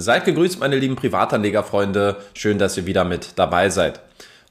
Seid gegrüßt, meine lieben Privatanlegerfreunde. Schön, dass ihr wieder mit dabei seid.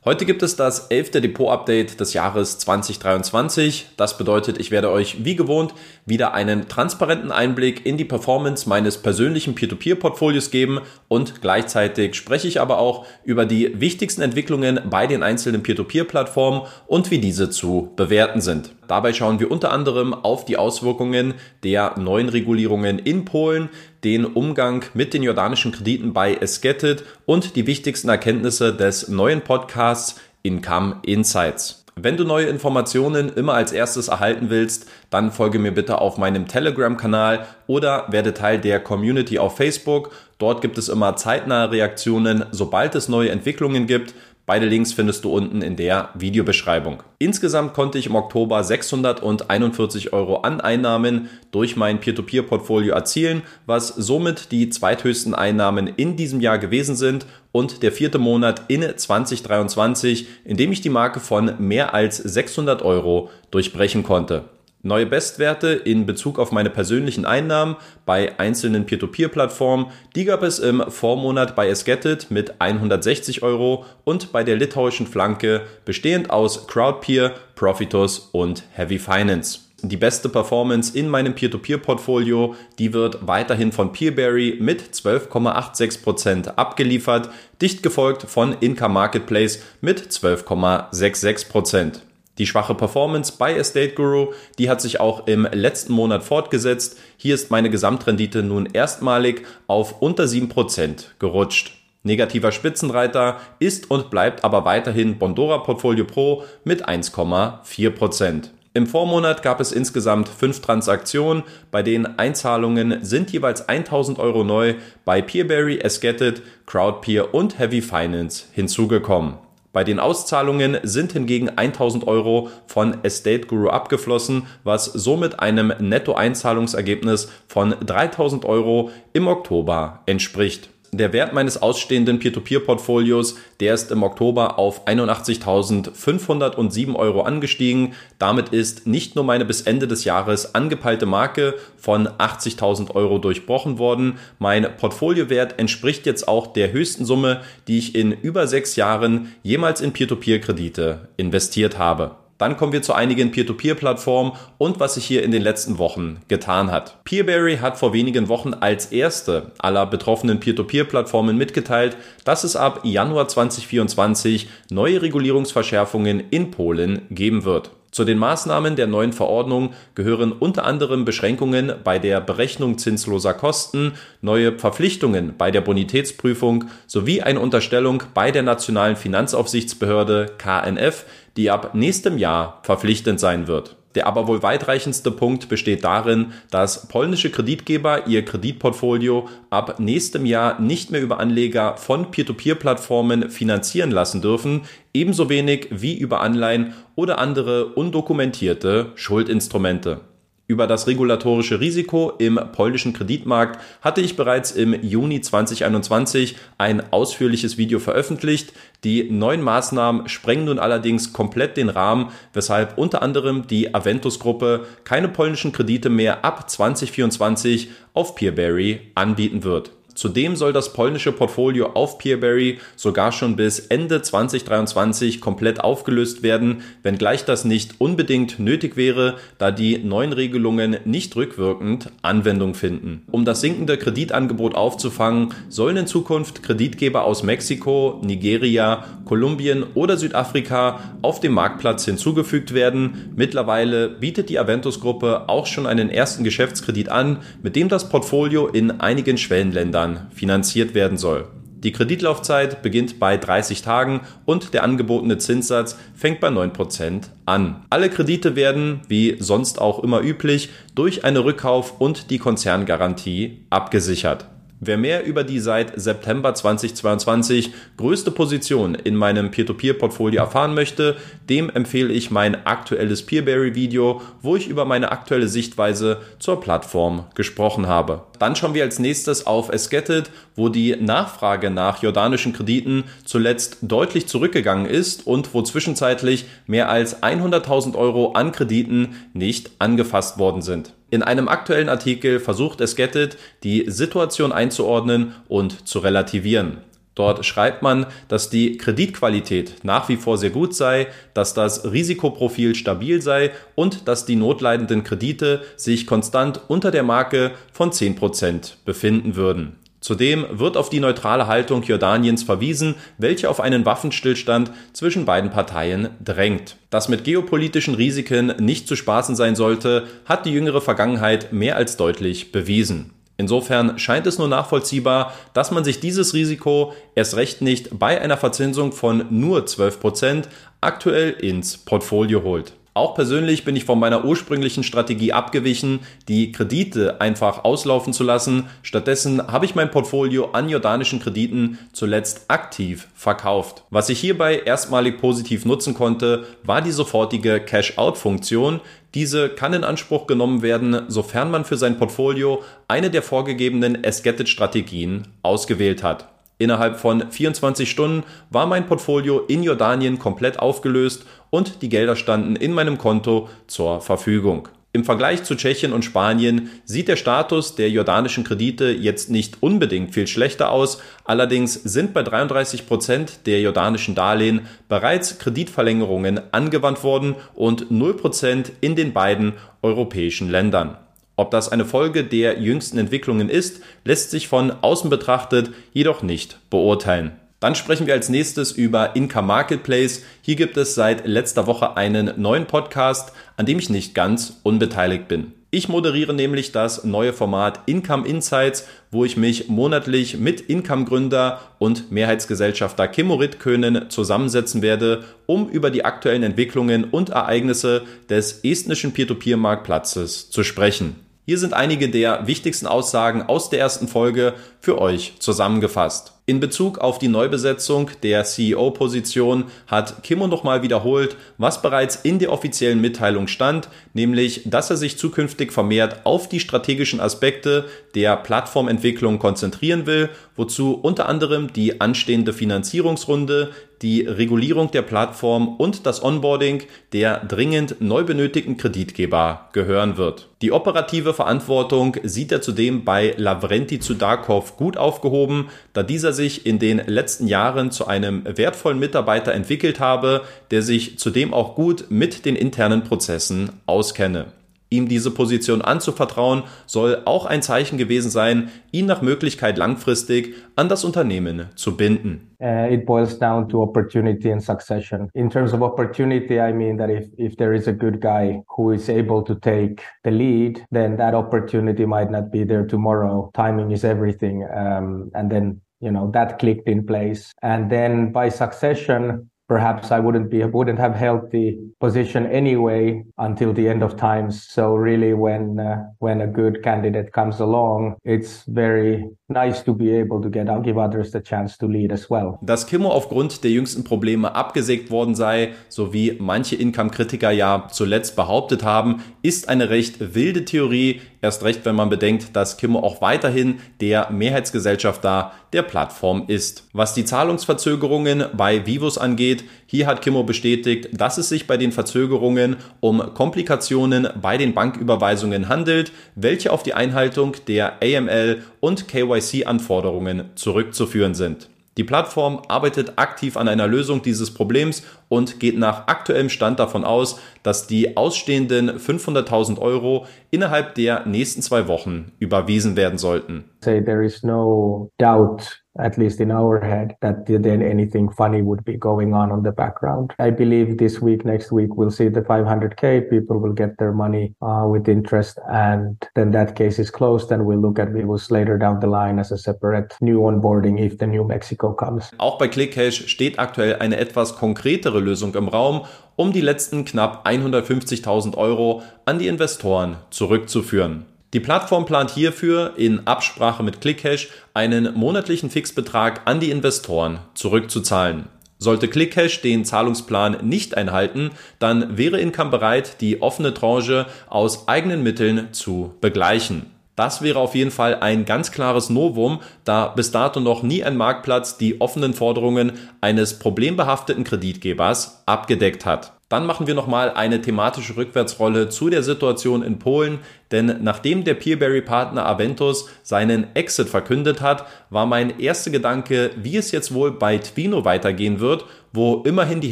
Heute gibt es das elfte Depot-Update des Jahres 2023. Das bedeutet, ich werde euch wie gewohnt wieder einen transparenten Einblick in die Performance meines persönlichen Peer-to-Peer-Portfolios geben und gleichzeitig spreche ich aber auch über die wichtigsten Entwicklungen bei den einzelnen Peer-to-Peer-Plattformen und wie diese zu bewerten sind. Dabei schauen wir unter anderem auf die Auswirkungen der neuen Regulierungen in Polen, den Umgang mit den jordanischen Krediten bei Esketit und die wichtigsten Erkenntnisse des neuen Podcasts Income Insights. Wenn du neue Informationen immer als erstes erhalten willst, dann folge mir bitte auf meinem Telegram-Kanal oder werde Teil der Community auf Facebook. Dort gibt es immer zeitnahe Reaktionen, sobald es neue Entwicklungen gibt. Beide Links findest du unten in der Videobeschreibung. Insgesamt konnte ich im Oktober 641 Euro an Einnahmen durch mein Peer-to-Peer-Portfolio erzielen, was somit die zweithöchsten Einnahmen in diesem Jahr gewesen sind und der vierte Monat in 2023, in dem ich die Marke von mehr als 600 Euro durchbrechen konnte. Neue Bestwerte in Bezug auf meine persönlichen Einnahmen bei einzelnen Peer-to-Peer-Plattformen, die gab es im Vormonat bei Esgetit mit 160 Euro und bei der litauischen Flanke bestehend aus Crowdpeer, Profitus und Heavy Finance. Die beste Performance in meinem Peer-to-Peer-Portfolio, die wird weiterhin von Peerberry mit 12,86% abgeliefert, dicht gefolgt von Income Marketplace mit 12,66%. Die schwache Performance bei Estate Guru, die hat sich auch im letzten Monat fortgesetzt. Hier ist meine Gesamtrendite nun erstmalig auf unter 7% gerutscht. Negativer Spitzenreiter ist und bleibt aber weiterhin Bondora Portfolio Pro mit 1,4%. Im Vormonat gab es insgesamt fünf Transaktionen, bei denen Einzahlungen sind jeweils 1000 Euro neu bei Peerberry, Esketit, Crowdpeer und Heavy Finance hinzugekommen. Bei den Auszahlungen sind hingegen 1000 Euro von Estate Guru abgeflossen, was somit einem Nettoeinzahlungsergebnis von 3000 Euro im Oktober entspricht der Wert meines ausstehenden Peer-to-Peer-Portfolios, der ist im Oktober auf 81.507 Euro angestiegen. Damit ist nicht nur meine bis Ende des Jahres angepeilte Marke von 80.000 Euro durchbrochen worden. Mein Portfoliowert entspricht jetzt auch der höchsten Summe, die ich in über sechs Jahren jemals in Peer-to-Peer-Kredite investiert habe. Dann kommen wir zu einigen Peer-to-Peer-Plattformen und was sich hier in den letzten Wochen getan hat. Peerberry hat vor wenigen Wochen als erste aller betroffenen Peer-to-Peer-Plattformen mitgeteilt, dass es ab Januar 2024 neue Regulierungsverschärfungen in Polen geben wird. Zu den Maßnahmen der neuen Verordnung gehören unter anderem Beschränkungen bei der Berechnung zinsloser Kosten, neue Verpflichtungen bei der Bonitätsprüfung sowie eine Unterstellung bei der nationalen Finanzaufsichtsbehörde KNF, die ab nächstem Jahr verpflichtend sein wird. Der aber wohl weitreichendste Punkt besteht darin, dass polnische Kreditgeber ihr Kreditportfolio ab nächstem Jahr nicht mehr über Anleger von Peer-to-Peer-Plattformen finanzieren lassen dürfen, ebenso wenig wie über Anleihen oder andere undokumentierte Schuldinstrumente. Über das regulatorische Risiko im polnischen Kreditmarkt hatte ich bereits im Juni 2021 ein ausführliches Video veröffentlicht. Die neuen Maßnahmen sprengen nun allerdings komplett den Rahmen, weshalb unter anderem die Aventus-Gruppe keine polnischen Kredite mehr ab 2024 auf Peerberry anbieten wird. Zudem soll das polnische Portfolio auf Peerberry sogar schon bis Ende 2023 komplett aufgelöst werden, wenngleich das nicht unbedingt nötig wäre, da die neuen Regelungen nicht rückwirkend Anwendung finden. Um das sinkende Kreditangebot aufzufangen, sollen in Zukunft Kreditgeber aus Mexiko, Nigeria, Kolumbien oder Südafrika auf dem Marktplatz hinzugefügt werden. Mittlerweile bietet die Aventus-Gruppe auch schon einen ersten Geschäftskredit an, mit dem das Portfolio in einigen Schwellenländern Jahren finanziert werden soll. Die Kreditlaufzeit beginnt bei 30 Tagen und der angebotene Zinssatz fängt bei 9% an. Alle Kredite werden, wie sonst auch immer üblich, durch eine Rückkauf- und die Konzerngarantie abgesichert. Wer mehr über die seit September 2022 größte Position in meinem Peer-to-Peer-Portfolio erfahren möchte, dem empfehle ich mein aktuelles Peerberry-Video, wo ich über meine aktuelle Sichtweise zur Plattform gesprochen habe. Dann schauen wir als nächstes auf Esketit, wo die Nachfrage nach jordanischen Krediten zuletzt deutlich zurückgegangen ist und wo zwischenzeitlich mehr als 100.000 Euro an Krediten nicht angefasst worden sind. In einem aktuellen Artikel versucht Esgetted, die Situation einzuordnen und zu relativieren. Dort schreibt man, dass die Kreditqualität nach wie vor sehr gut sei, dass das Risikoprofil stabil sei und dass die notleidenden Kredite sich konstant unter der Marke von 10% befinden würden. Zudem wird auf die neutrale Haltung Jordaniens verwiesen, welche auf einen Waffenstillstand zwischen beiden Parteien drängt. Dass mit geopolitischen Risiken nicht zu spaßen sein sollte, hat die jüngere Vergangenheit mehr als deutlich bewiesen. Insofern scheint es nur nachvollziehbar, dass man sich dieses Risiko erst recht nicht bei einer Verzinsung von nur 12 Prozent aktuell ins Portfolio holt. Auch persönlich bin ich von meiner ursprünglichen Strategie abgewichen, die Kredite einfach auslaufen zu lassen. Stattdessen habe ich mein Portfolio an jordanischen Krediten zuletzt aktiv verkauft. Was ich hierbei erstmalig positiv nutzen konnte, war die sofortige Cash-out-Funktion. Diese kann in Anspruch genommen werden, sofern man für sein Portfolio eine der vorgegebenen Esgetted-Strategien ausgewählt hat. Innerhalb von 24 Stunden war mein Portfolio in Jordanien komplett aufgelöst und die Gelder standen in meinem Konto zur Verfügung. Im Vergleich zu Tschechien und Spanien sieht der Status der jordanischen Kredite jetzt nicht unbedingt viel schlechter aus. Allerdings sind bei 33 Prozent der jordanischen Darlehen bereits Kreditverlängerungen angewandt worden und 0 Prozent in den beiden europäischen Ländern. Ob das eine Folge der jüngsten Entwicklungen ist, lässt sich von außen betrachtet jedoch nicht beurteilen. Dann sprechen wir als nächstes über Income Marketplace. Hier gibt es seit letzter Woche einen neuen Podcast, an dem ich nicht ganz unbeteiligt bin. Ich moderiere nämlich das neue Format Income Insights, wo ich mich monatlich mit Income-Gründer und Mehrheitsgesellschafter Kimorit Köhnen zusammensetzen werde, um über die aktuellen Entwicklungen und Ereignisse des estnischen Peer-to-Peer-Marktplatzes zu sprechen. Hier sind einige der wichtigsten Aussagen aus der ersten Folge für euch zusammengefasst. In Bezug auf die Neubesetzung der CEO-Position hat Kimmo nochmal wiederholt, was bereits in der offiziellen Mitteilung stand, nämlich, dass er sich zukünftig vermehrt auf die strategischen Aspekte der Plattformentwicklung konzentrieren will, wozu unter anderem die anstehende Finanzierungsrunde, die Regulierung der Plattform und das Onboarding der dringend neu benötigten Kreditgeber gehören wird. Die operative Verantwortung sieht er zudem bei Lavrenti Zudarkov gut aufgehoben, da dieser sich in den letzten Jahren zu einem wertvollen Mitarbeiter entwickelt habe, der sich zudem auch gut mit den internen Prozessen auskenne. Ihm diese Position anzuvertrauen, soll auch ein Zeichen gewesen sein, ihn nach Möglichkeit langfristig an das Unternehmen zu binden. Uh, it boils down to opportunity and succession. In terms of opportunity, I mean that if, if there is a good guy who is able to take the lead, then that opportunity might not be there tomorrow. Timing is everything. Um, and then you know that clicked in place and then by succession perhaps I wouldn't be wouldn't have held the position anyway until the end of times. So really, when uh, when a good candidate comes along, it's very nice to be able to get give others the chance to lead as well. Dass Kimmo aufgrund der jüngsten Probleme abgesägt worden sei, so wie manche Income-Kritiker ja zuletzt behauptet haben, ist eine recht wilde Theorie. Erst recht, wenn man bedenkt, dass Kimmo auch weiterhin der Mehrheitsgesellschafter der Plattform ist. Was die Zahlungsverzögerungen bei Vivus angeht, hier hat Kimmo bestätigt, dass es sich bei den Verzögerungen um Komplikationen bei den Banküberweisungen handelt, welche auf die Einhaltung der AML und KYC-Anforderungen zurückzuführen sind. Die Plattform arbeitet aktiv an einer Lösung dieses Problems und geht nach aktuellem Stand davon aus, dass die ausstehenden 500.000 Euro innerhalb der nächsten zwei Wochen überwiesen werden sollten. Say there is no doubt at least in our head, that then anything funny would be going on on the background. I believe this week, next week, we'll see the 500k. People will get their money uh, with interest, and then that case is closed. And we'll look at Vivus later down the line as a separate new onboarding if the New Mexico comes. Auch bei ClickCash steht aktuell eine etwas konkretere Lösung im Raum, um die letzten knapp 150.000 Euro an die Investoren zurückzuführen. Die Plattform plant hierfür in Absprache mit ClickHash einen monatlichen Fixbetrag an die Investoren zurückzuzahlen. Sollte ClickHash den Zahlungsplan nicht einhalten, dann wäre Income bereit, die offene Tranche aus eigenen Mitteln zu begleichen. Das wäre auf jeden Fall ein ganz klares Novum, da bis dato noch nie ein Marktplatz die offenen Forderungen eines problembehafteten Kreditgebers abgedeckt hat. Dann machen wir nochmal eine thematische Rückwärtsrolle zu der Situation in Polen, denn nachdem der Peerberry-Partner Aventus seinen Exit verkündet hat, war mein erster Gedanke, wie es jetzt wohl bei Twino weitergehen wird, wo immerhin die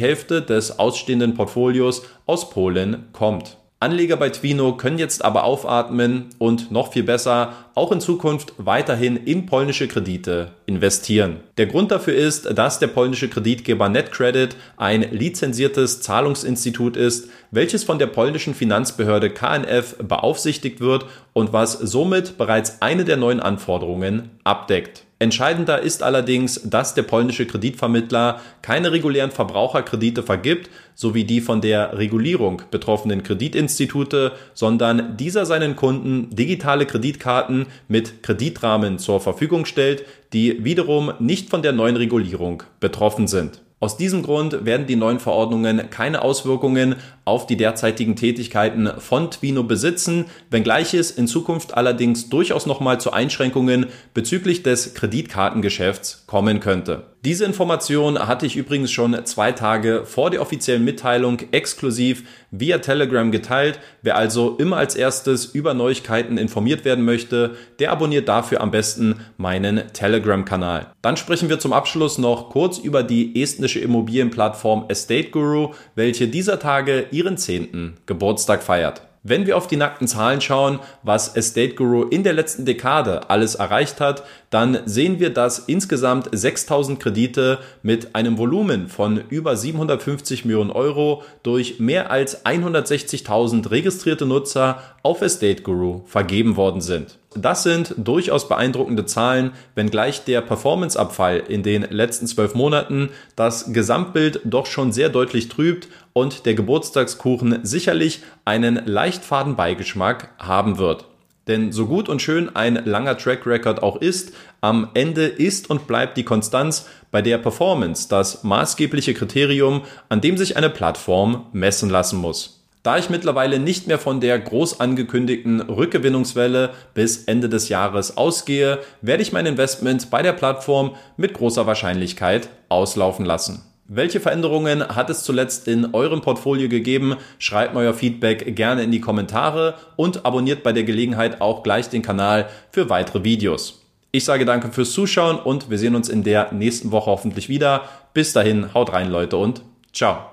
Hälfte des ausstehenden Portfolios aus Polen kommt. Anleger bei Twino können jetzt aber aufatmen und noch viel besser auch in Zukunft weiterhin in polnische Kredite investieren. Der Grund dafür ist, dass der polnische Kreditgeber NetCredit ein lizenziertes Zahlungsinstitut ist, welches von der polnischen Finanzbehörde KNF beaufsichtigt wird und was somit bereits eine der neuen Anforderungen abdeckt. Entscheidender ist allerdings, dass der polnische Kreditvermittler keine regulären Verbraucherkredite vergibt, sowie die von der Regulierung betroffenen Kreditinstitute, sondern dieser seinen Kunden digitale Kreditkarten mit Kreditrahmen zur Verfügung stellt, die wiederum nicht von der neuen Regulierung betroffen sind. Aus diesem Grund werden die neuen Verordnungen keine Auswirkungen auf die derzeitigen Tätigkeiten von Twino besitzen, wenngleich es in Zukunft allerdings durchaus nochmal zu Einschränkungen bezüglich des Kreditkartengeschäfts kommen könnte. Diese Information hatte ich übrigens schon zwei Tage vor der offiziellen Mitteilung exklusiv via Telegram geteilt. Wer also immer als erstes über Neuigkeiten informiert werden möchte, der abonniert dafür am besten meinen Telegram-Kanal. Dann sprechen wir zum Abschluss noch kurz über die estnische Immobilienplattform Estate Guru, welche dieser Tage ihren zehnten Geburtstag feiert. Wenn wir auf die nackten Zahlen schauen, was Estate Guru in der letzten Dekade alles erreicht hat, dann sehen wir, dass insgesamt 6000 Kredite mit einem Volumen von über 750 Millionen Euro durch mehr als 160.000 registrierte Nutzer auf Estate Guru vergeben worden sind. Das sind durchaus beeindruckende Zahlen, wenngleich der Performanceabfall in den letzten zwölf Monaten das Gesamtbild doch schon sehr deutlich trübt und der Geburtstagskuchen sicherlich einen leicht faden Beigeschmack haben wird. Denn so gut und schön ein langer Track Record auch ist, am Ende ist und bleibt die Konstanz bei der Performance das maßgebliche Kriterium, an dem sich eine Plattform messen lassen muss. Da ich mittlerweile nicht mehr von der groß angekündigten Rückgewinnungswelle bis Ende des Jahres ausgehe, werde ich mein Investment bei der Plattform mit großer Wahrscheinlichkeit auslaufen lassen. Welche Veränderungen hat es zuletzt in eurem Portfolio gegeben? Schreibt euer Feedback gerne in die Kommentare und abonniert bei der Gelegenheit auch gleich den Kanal für weitere Videos. Ich sage danke fürs Zuschauen und wir sehen uns in der nächsten Woche hoffentlich wieder. Bis dahin, haut rein Leute und ciao.